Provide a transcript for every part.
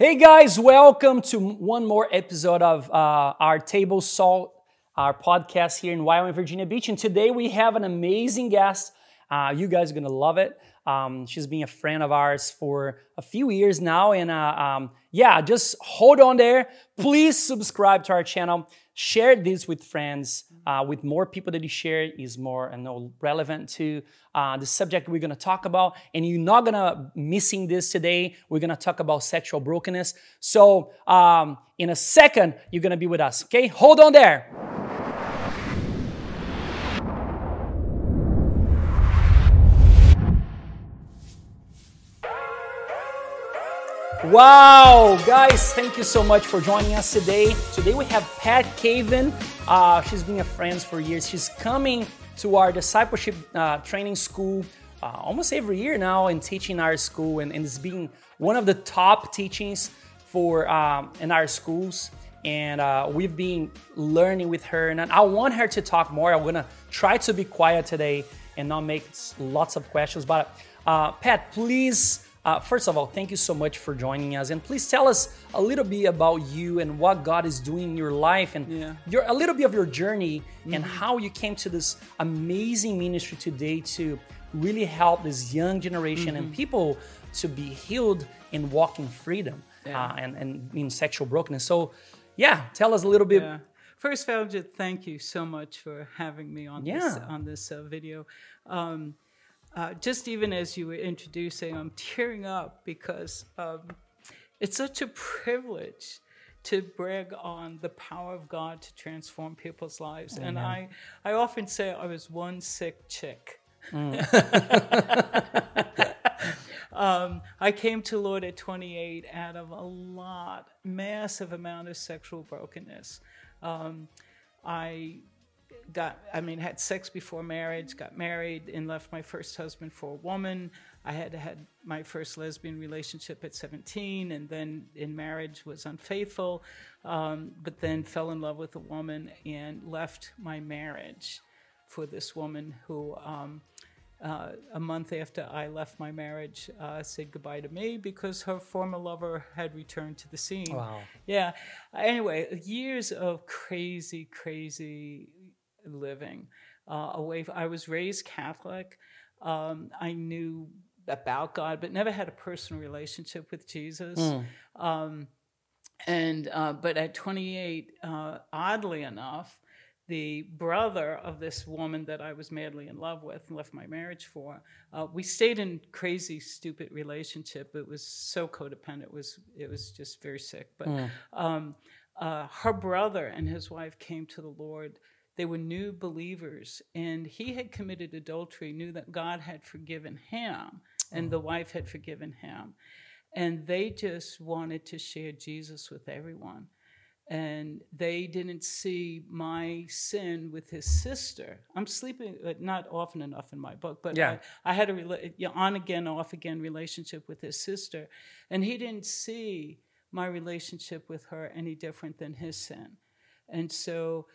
Hey guys, welcome to one more episode of uh, our Table Salt, our podcast here in YWAM, Virginia Beach. And today we have an amazing guest. Uh, you guys are gonna love it. Um, she's been a friend of ours for a few years now. And uh, um, yeah, just hold on there. Please subscribe to our channel. Share this with friends. Uh, with more people that you share is more and know relevant to uh, the subject we're going to talk about. And you're not going to missing this today. We're going to talk about sexual brokenness. So um, in a second, you're going to be with us. Okay, hold on there. Wow, guys, thank you so much for joining us today. Today we have Pat Caven. Uh, she's been a friend for years. She's coming to our discipleship uh, training school uh, almost every year now and teaching our school, and, and it's been one of the top teachings for um, in our schools. And uh, we've been learning with her, and I want her to talk more. I'm gonna try to be quiet today and not make lots of questions. But uh, Pat, please uh, first of all, thank you so much for joining us, and please tell us a little bit about you and what God is doing in your life, and yeah. your a little bit of your journey mm-hmm. and how you came to this amazing ministry today to really help this young generation mm-hmm. and people to be healed and walk in freedom yeah. uh, and and in sexual brokenness. So, yeah, tell us a little bit. Yeah. First, Valja, thank you so much for having me on this on this uh, video. Um, uh, just even as you were introducing, I'm tearing up because um, it's such a privilege to brag on the power of God to transform people's lives. Amen. And I, I often say I was one sick chick. Mm. um, I came to Lord at 28 out of a lot, massive amount of sexual brokenness. Um, I got, I mean, had sex before marriage, got married, and left my first husband for a woman. I had had my first lesbian relationship at 17, and then in marriage was unfaithful, um, but then fell in love with a woman and left my marriage for this woman who. Um, uh, a month after I left my marriage, uh, said goodbye to me because her former lover had returned to the scene. Wow. Yeah. Anyway, years of crazy, crazy living uh, away. I was raised Catholic. Um, I knew about God, but never had a personal relationship with Jesus. Mm. Um, and uh, but at 28, uh, oddly enough, the brother of this woman that I was madly in love with and left my marriage for, uh, we stayed in crazy, stupid relationship. It was so codependent. It was it was just very sick. But mm. um, uh, her brother and his wife came to the Lord they were new believers, and he had committed adultery, knew that God had forgiven him, and the wife had forgiven him. And they just wanted to share Jesus with everyone. And they didn't see my sin with his sister. I'm sleeping, uh, not often enough in my book, but yeah. I, I had a rela- on again, off again relationship with his sister. And he didn't see my relationship with her any different than his sin. And so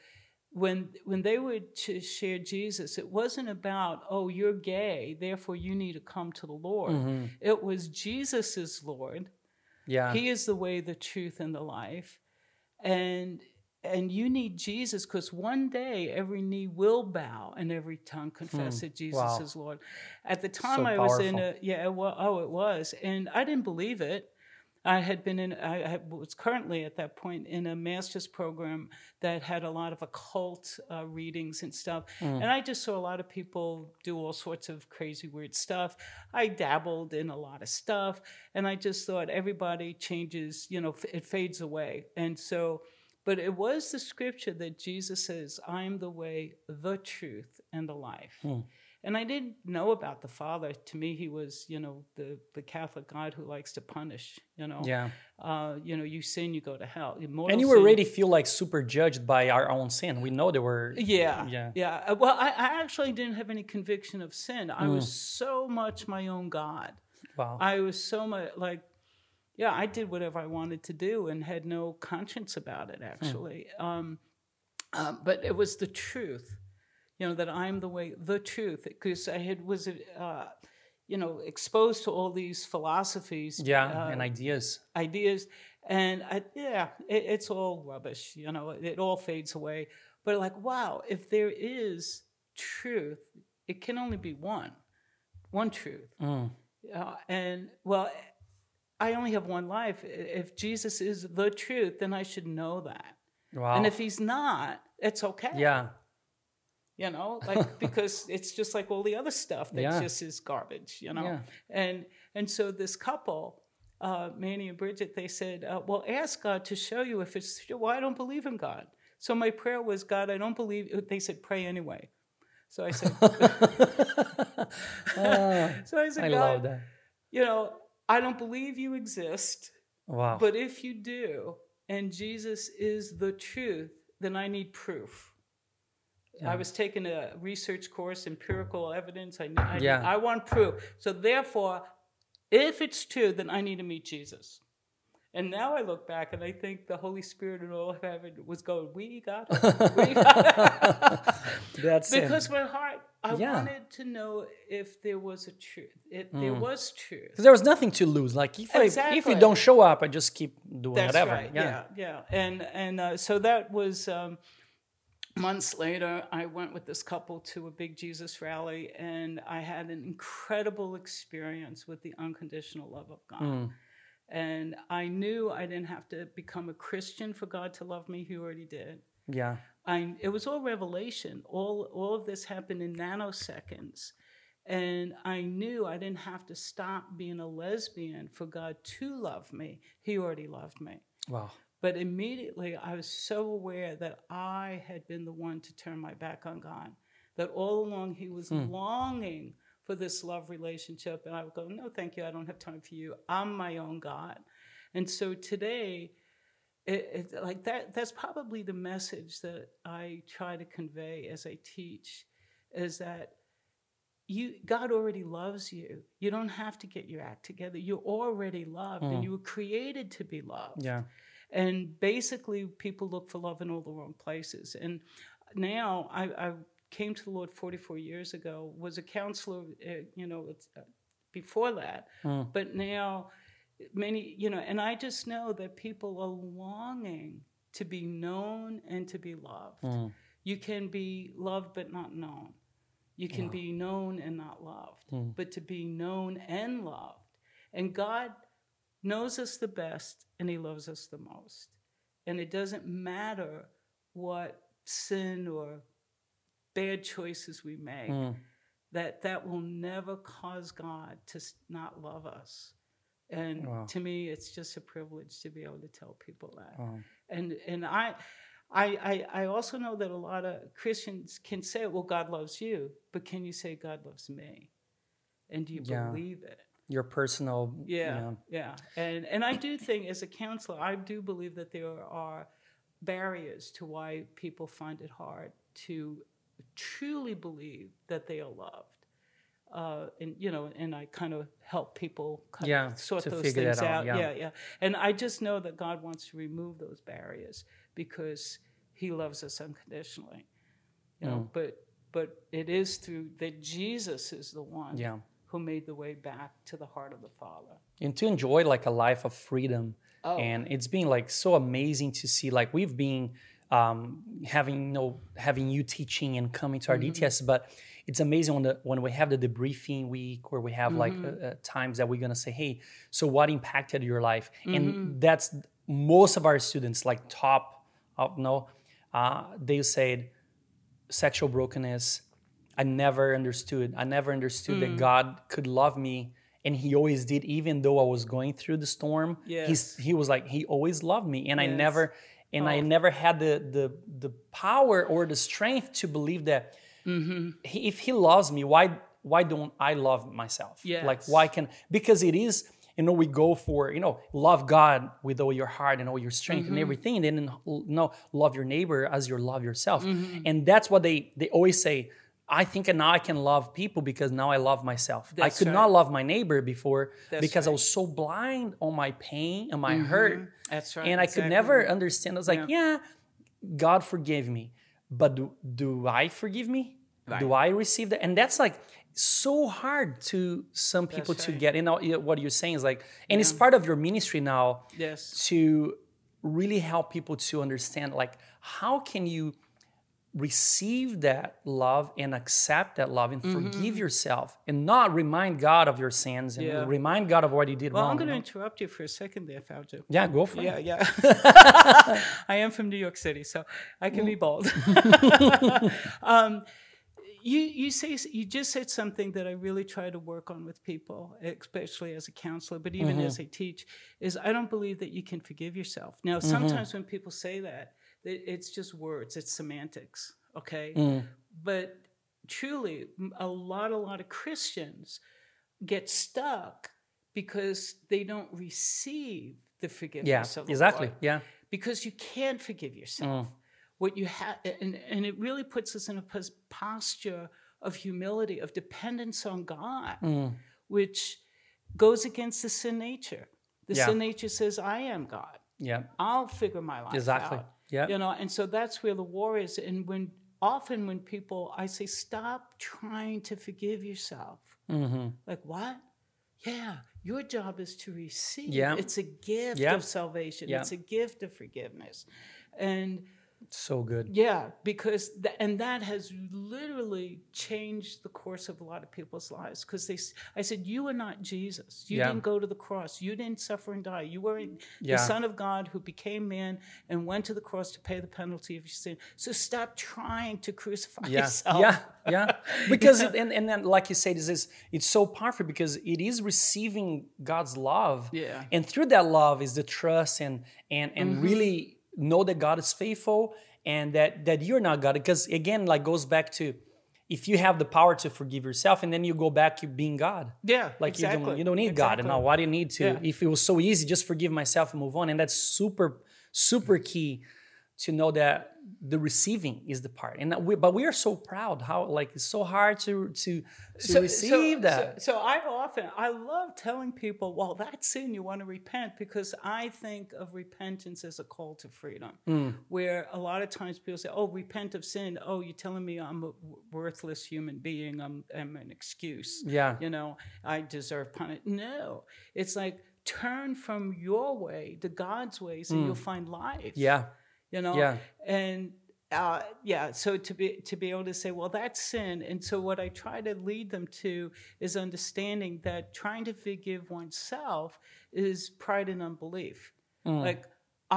when when they were to share Jesus, it wasn't about oh you're gay, therefore you need to come to the Lord. Mm-hmm. It was Jesus is Lord. Yeah, He is the way, the truth, and the life, and and you need Jesus because one day every knee will bow and every tongue confess hmm. that Jesus wow. is Lord. At the time so I was in a yeah, well, oh it was, and I didn't believe it. I had been in, I was currently at that point in a master's program that had a lot of occult uh, readings and stuff. Mm. And I just saw a lot of people do all sorts of crazy, weird stuff. I dabbled in a lot of stuff. And I just thought everybody changes, you know, it fades away. And so, but it was the scripture that Jesus says, I am the way, the truth, and the life. Mm. And I didn't know about the Father. To me, he was, you know, the, the Catholic God who likes to punish, you know. Yeah. Uh, you know, you sin, you go to hell. Immortal and you sin, already feel like super judged by our own sin. We know there were. Yeah. Yeah. Yeah. Uh, well, I, I actually didn't have any conviction of sin. I mm. was so much my own God. Wow. I was so much like, yeah, I did whatever I wanted to do and had no conscience about it, actually. Mm. Um, uh, but it was the truth you know, that I'm the way, the truth, because I had was uh, you know, exposed to all these philosophies. Yeah, uh, and ideas. ideas and I, yeah it, it's all rubbish you know it all fades away but like wow if there is truth it can only be one one truth Mm. uh, and well i only have one life if jesus is the truth then i should know that Wow. and if he's not it's okay yeah. You know like because it's just like all the other stuff that Yeah. just is garbage you know Yeah. and and so this couple uh, manny and bridget they said uh, well ask god to show you if it's well i don't believe in god so my prayer was god i don't believe they said pray anyway so i said Ah, so i said I god love that. you know i don't believe you exist Wow. but if you do and jesus is the truth then i need proof I was taking a research course, empirical evidence. I, I, Yeah. I want proof. So therefore, if it's true, then I need to meet Jesus. And now I look back and I think the Holy Spirit and all of heaven was going, we got it. We got it. That's because my heart, I Yeah. wanted to know if there was a truth. If there was truth. 'Cause there was nothing to lose. Like if I, if you don't show up, I just keep doing That's whatever. right. Yeah, yeah. And and uh, so that was um, months later. I went with this couple to a big Jesus rally, and I had an incredible experience with the unconditional love of God. Mm. And I knew I didn't have to become a Christian for God to love me. He already did. Yeah. I, it was all revelation. All, all of this happened in nanoseconds. And I knew I didn't have to stop being a lesbian for God to love me. He already loved me. Wow. But immediately I was so aware that I had been the one to turn my back on God, that all along He was hmm. longing for this love relationship. And I would go, No, thank you. I don't have time for you. I'm my own God. And so today, it, it, like that, that's probably the message that I try to convey as I teach is that you God already loves you. You don't have to get your act together. You're already loved and hmm. you were created to be loved. Yeah. And basically, people look for love in all the wrong places. And now I, I came to the Lord 44 years ago, was a counselor, uh, you know, uh, before that. Mm. But now, many, you know, and I just know that people are longing to be known and to be loved. Mm. You can be loved but not known. You can be known and not loved, Mm. but to be known and loved. And God knows us the best and He loves us the most. And it doesn't matter what sin or bad choices we make, Mm. that that will never cause God to not love us. And Wow. to me, it's just a privilege to be able to tell people that Wow. and and I, I I I also know that a lot of Christians can say, "Well, God loves you," but can you say God loves me? And do you Yeah. believe it? Your personal. Yeah, yeah. And and I do think, as a counselor, I do believe that there are barriers to why people find it hard to truly believe that they are loved. Uh, and you know, and I kind of help people kind Yeah, of sort those things out, out. yeah. yeah, yeah. And I just know that God wants to remove those barriers because He loves us unconditionally. You Mm. know, but but it is through that Jesus is the one Yeah. Who made the way back to the heart of the Father. and to enjoy like a life of freedom Oh. and it's been like so amazing to see like we've been um, having you know having you teaching and coming to our Mm-hmm. DTS but it's amazing when the when we have the debriefing week where we have like Mm-hmm. uh, uh, times that we're gonna say hey so what impacted your life Mm-hmm. and that's most of our students like top up no uh, they said sexual brokenness i never understood i never understood Mm. that god could love me and he always did even though i was going through the storm Yes. he's, he was like he always loved me and i never and i Oh. never had the the the power or the strength to believe that Mm-hmm. he, if he loves me why why don't i love myself like why can because it is you know we go for you know love god with all your heart and all your strength Mm-hmm. and everything and then you know love your neighbor as you love yourself Mm-hmm. and that's what they they always say i think now i can love people because now i love myself That's i could right. not love my neighbor before That's because i was so blind on my pain and my mm-hmm. hurt That's right. and I could never understand. I was like, yeah, God forgave me, but do, do I forgive me? Do I receive that? And that's like so hard to some people to right. get. You know, what you're saying is like, and it's part of your ministry now Yes. to really help people to understand like how can you receive that love and accept that love and forgive yourself and not remind God of your sins and Mm-hmm. Yeah. remind God of what you did Well, wrong. I'm going to interrupt you for a second there, Faujo. yeah, go for Yeah, it. yeah. Yeah. I am from New York City, so I can be bold. um, you you say you just said something that I really try to work on with people, especially as a counselor, but even as I teach, is I don't believe that you can forgive yourself. Now, sometimes when people say that it's just words, it's semantics, okay? Mm. But truly, a lot, a lot of Christians get stuck because they don't receive the Yeah, forgiveness of the exactly. Lord. Yeah. Because you can't forgive yourself. Mm. What you have, and, and it really puts us in a pos- posture of humility, of dependence on God, mm. which goes against the sin nature. The Yeah. sin nature says, I am God. Yeah. I'll figure my life Exactly. out. Yeah. You know, and so that's where the war is. And when often when people, I say, stop trying to forgive yourself. Mm-hmm. Like what? Yeah, your job is to receive. Yeah. It's a gift Yeah. of salvation. Yeah. It's a gift of forgiveness. And So good. yeah, because th- and that has literally changed the course of a lot of people's lives. Because they, I said, you are not Jesus. You Yeah. didn't go to the cross. You didn't suffer and die. You were Yeah. the Son of God who became man and went to the cross to pay the penalty of your sin. So stop trying to crucify yeah yourself. yeah yeah because it, and, and then like you this is it's so powerful because it is receiving god's love Yeah. and through that love is the trust and and and mm-hmm. really know that god is faithful and that that you're not god. Because again like goes back to if you have the power to forgive yourself and then you go back to being god. Yeah, like you don't you don't need god and now why do you need to? Yeah. if it was so easy just forgive myself and move on. And that's super super key to know that the receiving is the part and we, but we are so proud how like it's so hard to to to receive that So, so I often I love telling people, well, that's sin. You want to repent because I think of repentance as a call to freedom. Hmm. Where a lot of times people say, "Oh, repent of sin." Oh, you're telling me I'm a worthless human being. I'm, I'm an excuse. Yeah. You know, I deserve punishment. No, it's like turn from your way to God's ways, and you'll find life yeah you know Yeah. and uh, yeah so to be to be able to say well that's sin and so what i try to lead them to is understanding that trying to forgive oneself is pride and unbelief Mm. like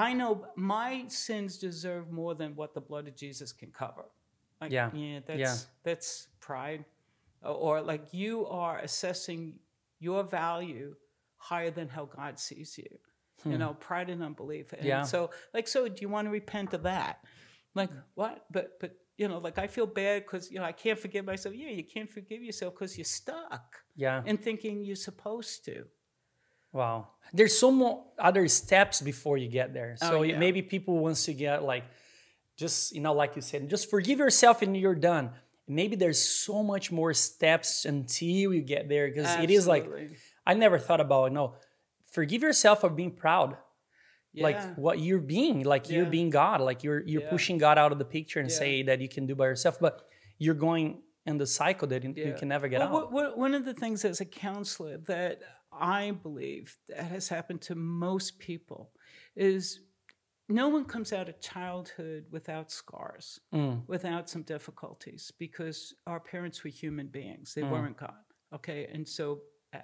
i know my sins deserve more than what the blood of jesus can cover like, Yeah. yeah that's Yeah. that's pride or, or like you are assessing your value higher than how god sees you you know pride and unbelief. And Hmm. Yeah. so like so do you want to repent of that? Like what? But but you know like i feel bad because you know i can't forgive myself. Yeah you can't forgive yourself because you're stuck yeah. in thinking you're supposed to. Wow. There's so more other steps before you get there. So Oh, yeah. maybe people wants to get like just you know like you said just forgive yourself and you're done. Maybe there's so much more steps until you get there because it is like i never thought about no forgive yourself for being proud like what you're being like you're being god like you're you're Yeah. pushing god out of the picture and Yeah. say that you can do by yourself but you're going in the cycle that you, can never get Well, out what- one of the things as a counselor that I believe that has happened to most people is no one comes out of childhood without scars, Mm. without some difficulties, because our parents were human beings. Mm. They weren't God. Okay. And so,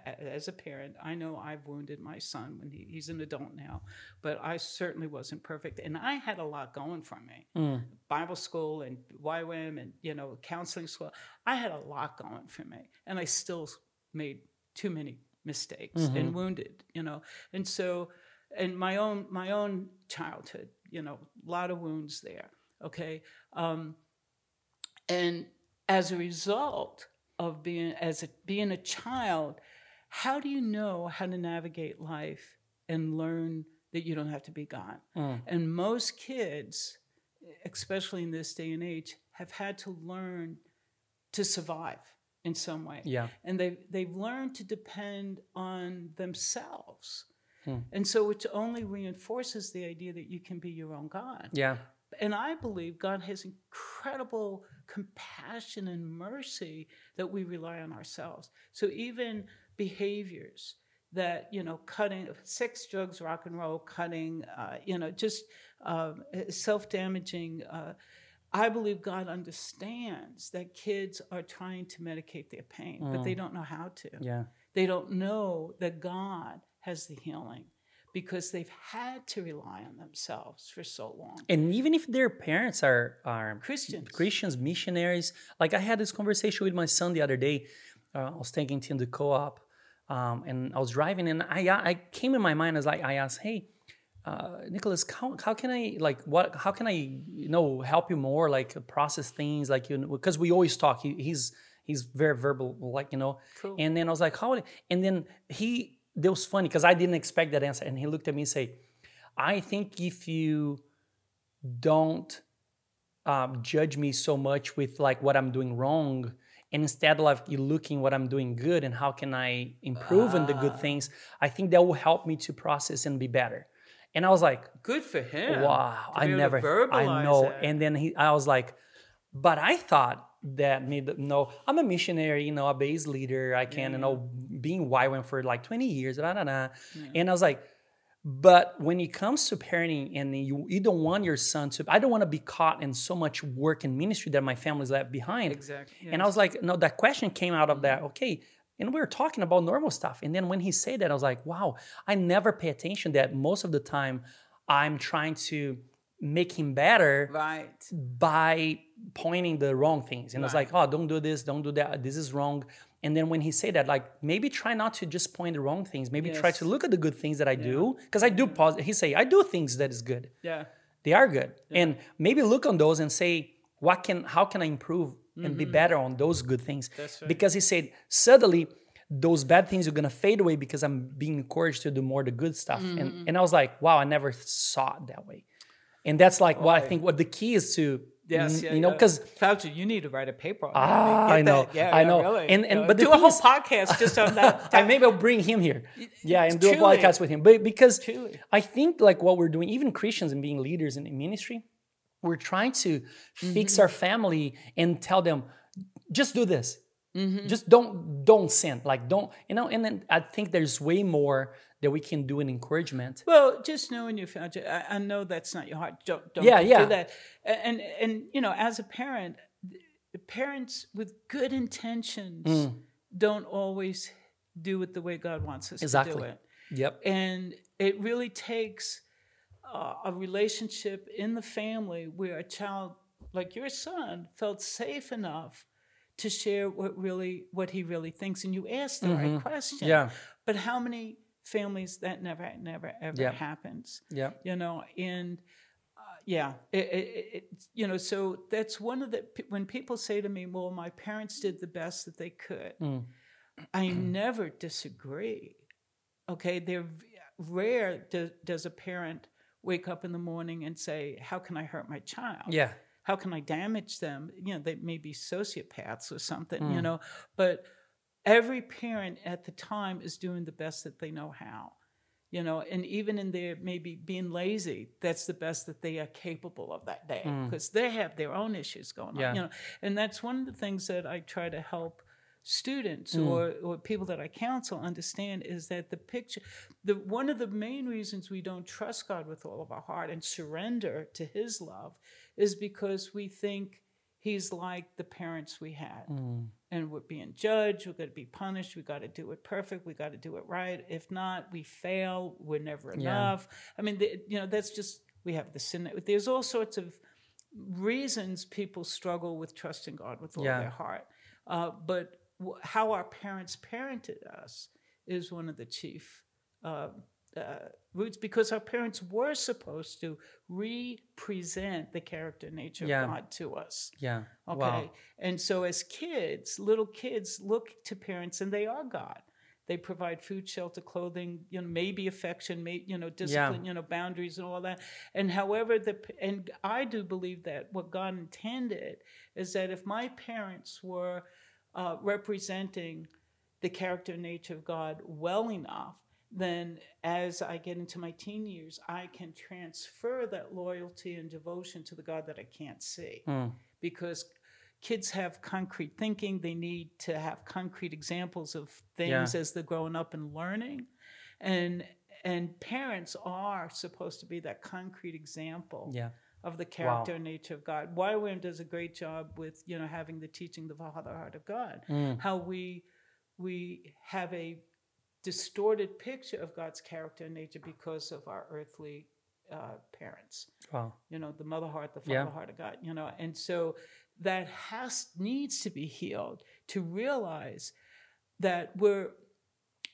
as a parent, I know I've wounded my son when he, he's an adult now, but I certainly wasn't perfect. And I had a lot going for me. Mm. Bible school and YWAM and you know counseling school. I had a lot going for me, and I still made too many mistakes and wounded, you know. And so, and my own my own childhood, you know, a lot of wounds there. Okay, um, and as a result of being as a, being a child, how do you know how to navigate life and learn that you don't have to be God? Mm. And most kids, especially in this day and age, have had to learn to survive in some way. yeah And they've, they've learned to depend on themselves. Hmm. And so it only reinforces the idea that you can be your own God. yeah And I believe God has incredible compassion and mercy that we rely on ourselves. So even behaviors that you know cutting sex drugs rock and roll cutting uh, you know just uh, self-damaging uh, i believe god understands that kids are trying to medicate their pain mm. but they don't know how to yeah they don't know that god has the healing because they've had to rely on themselves for so long. And even if their parents are are Christians, Christians, missionaries, like I had this conversation with my son the other day. Uh, I was taking him to the co-op, um, and I was driving, and I I came in my mind as like I asked, hey. Uh, Nicholas, how, how can I like what? How can I you know help you more like process things like you because we always talk. He, he's he's very verbal like you know. Cool. And then I was like, how? And then he that was funny because I didn't expect that answer. And he looked at me and say, I think if you don't um, judge me so much with like what I'm doing wrong, and instead of like looking what I'm doing good and how can I improve ah. the good ah. things, I think that will help me to process and be better. And I was like, good for him. Wow, I never, I know. It. And then he, I was like, but I thought that made you know I'm a missionary, you know, a base leader. I can, yeah. you know, being YWAM for like 20 years, da, da, da. Yeah. and I was like, but when it comes to parenting and you, you don't want your son to, I don't want to be caught in so much work and ministry that my family's left behind. Exactly. Yes. And I was like, no, that question came out of that. Mm-hmm. Okay. And we were talking about normal stuff. And then when he said that, I was like, wow, I never pay attention that most of the time I'm trying to make him better right by pointing the wrong things and right. was like oh don't do this don't do that this is wrong and then when he said that like maybe try not to just point the wrong things maybe yes. try to look at the good things that i yeah. do because i do pause he say i do things that is good yeah they are good yeah. and maybe look on those and say what can how can i improve mm-hmm. and be mm-hmm. better on those good things right. because he said suddenly those bad things are gonna fade away because i'm being encouraged to do more the good stuff mm-hmm. and, and i was like wow i never saw it that way and that's like oh, what I think what the key is to Yes, yeah, you know, because yeah. Fauci, you need to write a paper. On ah, I know, yeah, I know, really. and and but do a whole is, podcast just on that. and maybe I'll bring him here, yeah, and do a podcast with him. But because Truly. I think like what we're doing, even Christians and being leaders in ministry, we're trying to mm-hmm. fix our family and tell them, just do this, mm-hmm. just don't don't sin, like don't you know. And then I think there's way more that we can do an encouragement. Well, just knowing you found it, I, I know that's not your heart. Don't, don't yeah, yeah. do that. And and you know, as a parent, parents with good intentions mm. don't always do it the way God wants us exactly. to do it. Yep. And it really takes uh, a relationship in the family where a child like your son felt safe enough to share what really what he really thinks and you asked the mm-hmm. right question yeah but how many families that never never ever happens yeah you know and uh, yeah it, it, it, you know so that's one of the when people say to me well my parents did the best that they could mm. i never disagree okay? They're rare do, does a parent wake up in the morning and say how can i hurt my child? Yeah. How can i damage them? You know they may be sociopaths or something mm. you know? But every parent at the time is doing the best that they know how you know and even in their maybe being lazy that's the best that they are capable of that day because mm. they have their own issues going yeah. on you know and that's one of the things that i try to help students mm. or, or people that i counsel understand is that the picture the one of the main reasons we don't trust god with all of our heart and surrender to his love is because we think he's like the parents we had. Mm. And we're being judged, we're going to be punished, we got to do it perfect, we got to do it right. If not, we fail, we're never enough. Yeah. I mean, the, you know, that's just, we have the sin. There's all sorts of reasons people struggle with trusting God with all yeah. their heart. Uh, but w- how our parents parented us is one of the chief uh, uh, roots because our parents were supposed to represent the character nature yeah. of God to us. Yeah. Okay. Wow. And so as kids, little kids look to parents and they are God. They provide food, shelter, clothing, you know, maybe affection, may, you know, discipline, yeah. you know, boundaries and all that. And however the and I do believe that what God intended is that if my parents were uh, representing the character nature of God well enough, then as I get into my teen years, I can transfer that loyalty and devotion to the God that I can't see. Mm. Because kids have concrete thinking. They need to have concrete examples of things Yeah. as they're growing up and learning, and and parents are supposed to be that concrete example Yeah. of the character and nature of God. YWAM does a great job with you know having the teaching the Father heart of God. Mm. How we we have a distorted picture of God's character and nature because of our earthly uh, parents. Wow. You know, the mother heart, the father Yeah. heart of God. You know, and so that has needs to be healed to realize that we're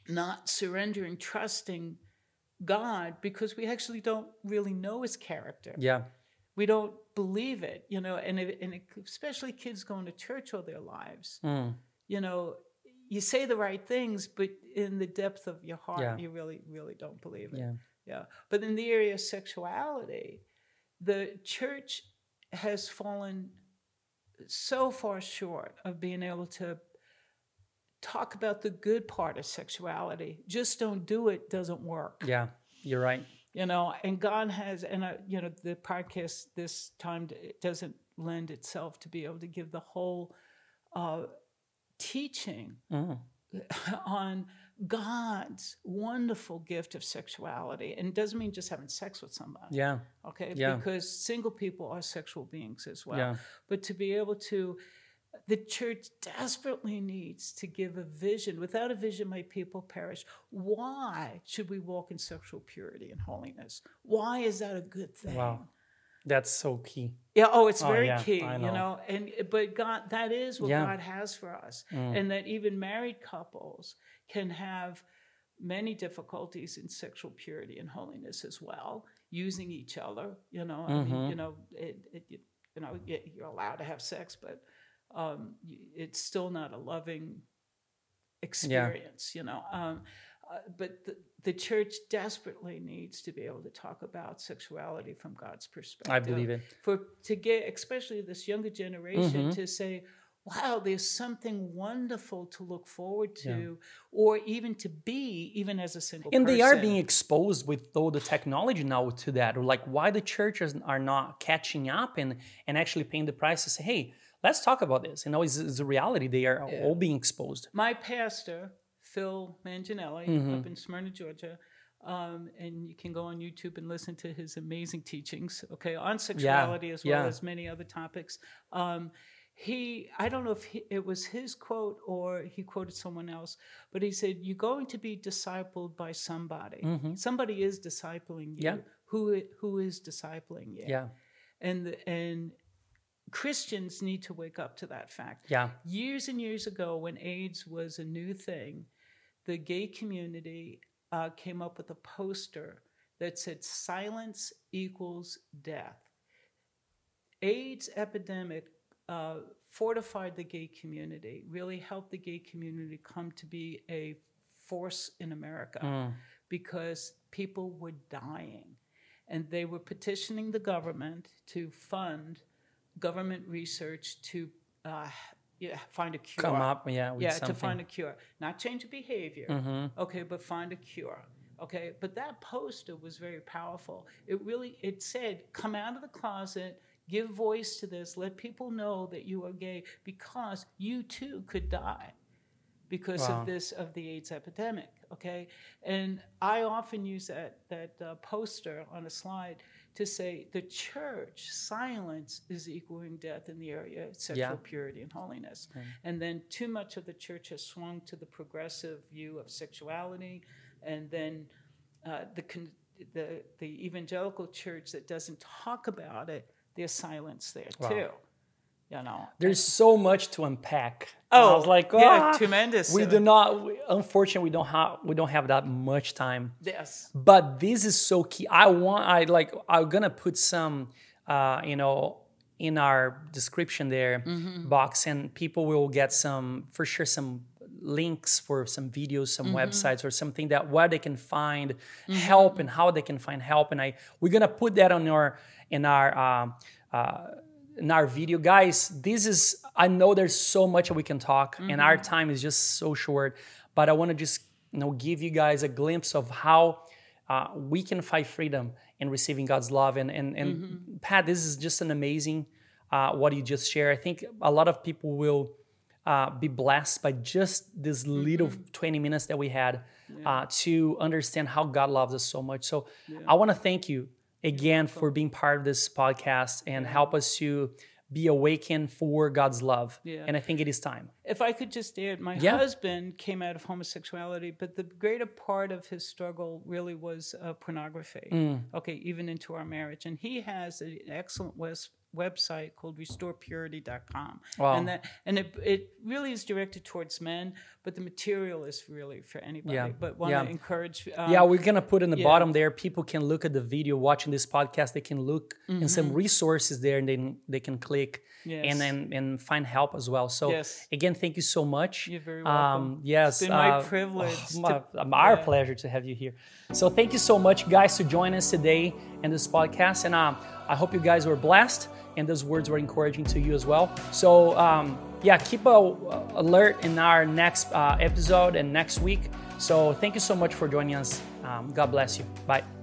not surrendering, trusting God because we actually don't really know His character Yeah. we don't believe it, you know, and, it, and it, especially kids going to church all their lives, Mm. you know, you say the right things, but in the depth of your heart, Yeah. you really, really don't believe it. Yeah. Yeah. But in the area of sexuality, the church has fallen so far short of being able to talk about the good part of sexuality. Just don't do it doesn't work Yeah. You're right. you know and god has and uh, you know the podcast this time it doesn't lend itself to be able to give the whole uh, teaching Mm. on god's wonderful gift of sexuality and it doesn't mean just having sex with somebody Yeah. okay Yeah. because single people are sexual beings as well Yeah. but to be able to the church desperately needs to give a vision without a vision my people perish why should we walk in sexual purity and holiness why is that a good thing Wow. That's so key. yeah oh it's Oh, very yeah, key I you know. know and but god that is what Yeah. god has for us Mm. and that even married couples can have many difficulties in sexual purity and holiness as well using each other you know i mean Mhm. you know it, it you, you know you're allowed to have sex but um it's still not a loving experience you know um uh, but the, the church desperately needs to be able to talk about sexuality from God's perspective I believe it. for to get especially this younger generation Mhm. to say wow there's something wonderful to look forward to Yeah. or even to be even as a single And they are being exposed with all the technology now to that. Or like why the churches are not catching up and and actually paying the price to say, hey, let's talk about this. You know, it's, it's a reality. They are Yeah. all being exposed. my pastor phil manginelli Mhm. up in smyrna georgia um, and you can go on youtube and listen to his amazing teachings okay on sexuality as well yeah. as many other topics um, he i don't know if he, it was his quote or he quoted someone else but he said you're going to be discipled by somebody Mhm. somebody is discipling you Yeah. who who is discipling you Yeah. and the, and christians need to wake up to that fact Yeah. years and years ago when AIDS was a new thing, the gay community uh, came up with a poster that said silence equals death. AIDS epidemic uh, fortified the gay community, really helped the gay community come to be a force in America Mm. because people were dying. And they were petitioning the government to fund government research to uh, find a cure. Come up, yeah, with yeah, something. to find a cure. Not change behavior, Mhm. okay, but find a cure. Okay, but that poster was very powerful. It really it said, "Come out of the closet, give voice to this, let people know that you are gay, because you too could die because Wow. of this of the AIDS epidemic." Okay, and I often use that that uh, poster on a slide to say the church silence is equaling death in the area of sexual Yeah. purity and holiness. And then too much of the church has swung to the progressive view of sexuality, and then uh, the, con- the the evangelical church that doesn't talk about it, there's silence there Wow. too. You know. There's so much to unpack. Oh, I was like, yeah, "Ah, tremendous. We Uh, do not. We, unfortunately, we don't have we don't have that much time. Yes. But this is so key. I want. I like. I'm gonna put some. Uh, you know, in our description there Mm-hmm. box, and people will get some for sure some links for some videos, some Mm-hmm. websites, or something that where they can find help and how they can find help. And I we're gonna put that on our in our. Um, uh, in our video guys this is i know there's so much we can talk and our time is just so short but i want to just you know give you guys a glimpse of how uh, we can find freedom in receiving god's love and and, and pat this is just an amazing uh, what you just shared. I think a lot of people will uh, be blessed by just this little Mm-hmm. 20 minutes that we had uh, to understand how God loves us so much. So I want to thank you again for being part of this podcast and help us to be awakened for God's love. Yeah. And I think it is time. If I could just add, my Yeah. husband came out of homosexuality, but the greater part of his struggle really was uh, pornography. Mm. Okay, even into our marriage. And he has an excellent wes- website called restorepurity.com. Wow. And that and it, it really is directed towards men, but the material is really for anybody. Yeah. But want Yeah. to encourage um, yeah, we're gonna put in the yeah. bottom there. People can look at the video watching this podcast. They can look in Mm-hmm. some resources there, and then they can click Yes. and then and find help as well. So Yes. again, thank you so much. You're very Um, welcome. yes, It's been my uh, privilege oh, to- my- um, our yeah. pleasure to have you here. So thank you so much, guys, to join us today in this podcast, and um, I hope you guys were blessed and those words were encouraging to you as well. So um, yeah, keep a, alert in our next uh, episode and next week. So thank you so much for joining us. Um, God bless you. Bye.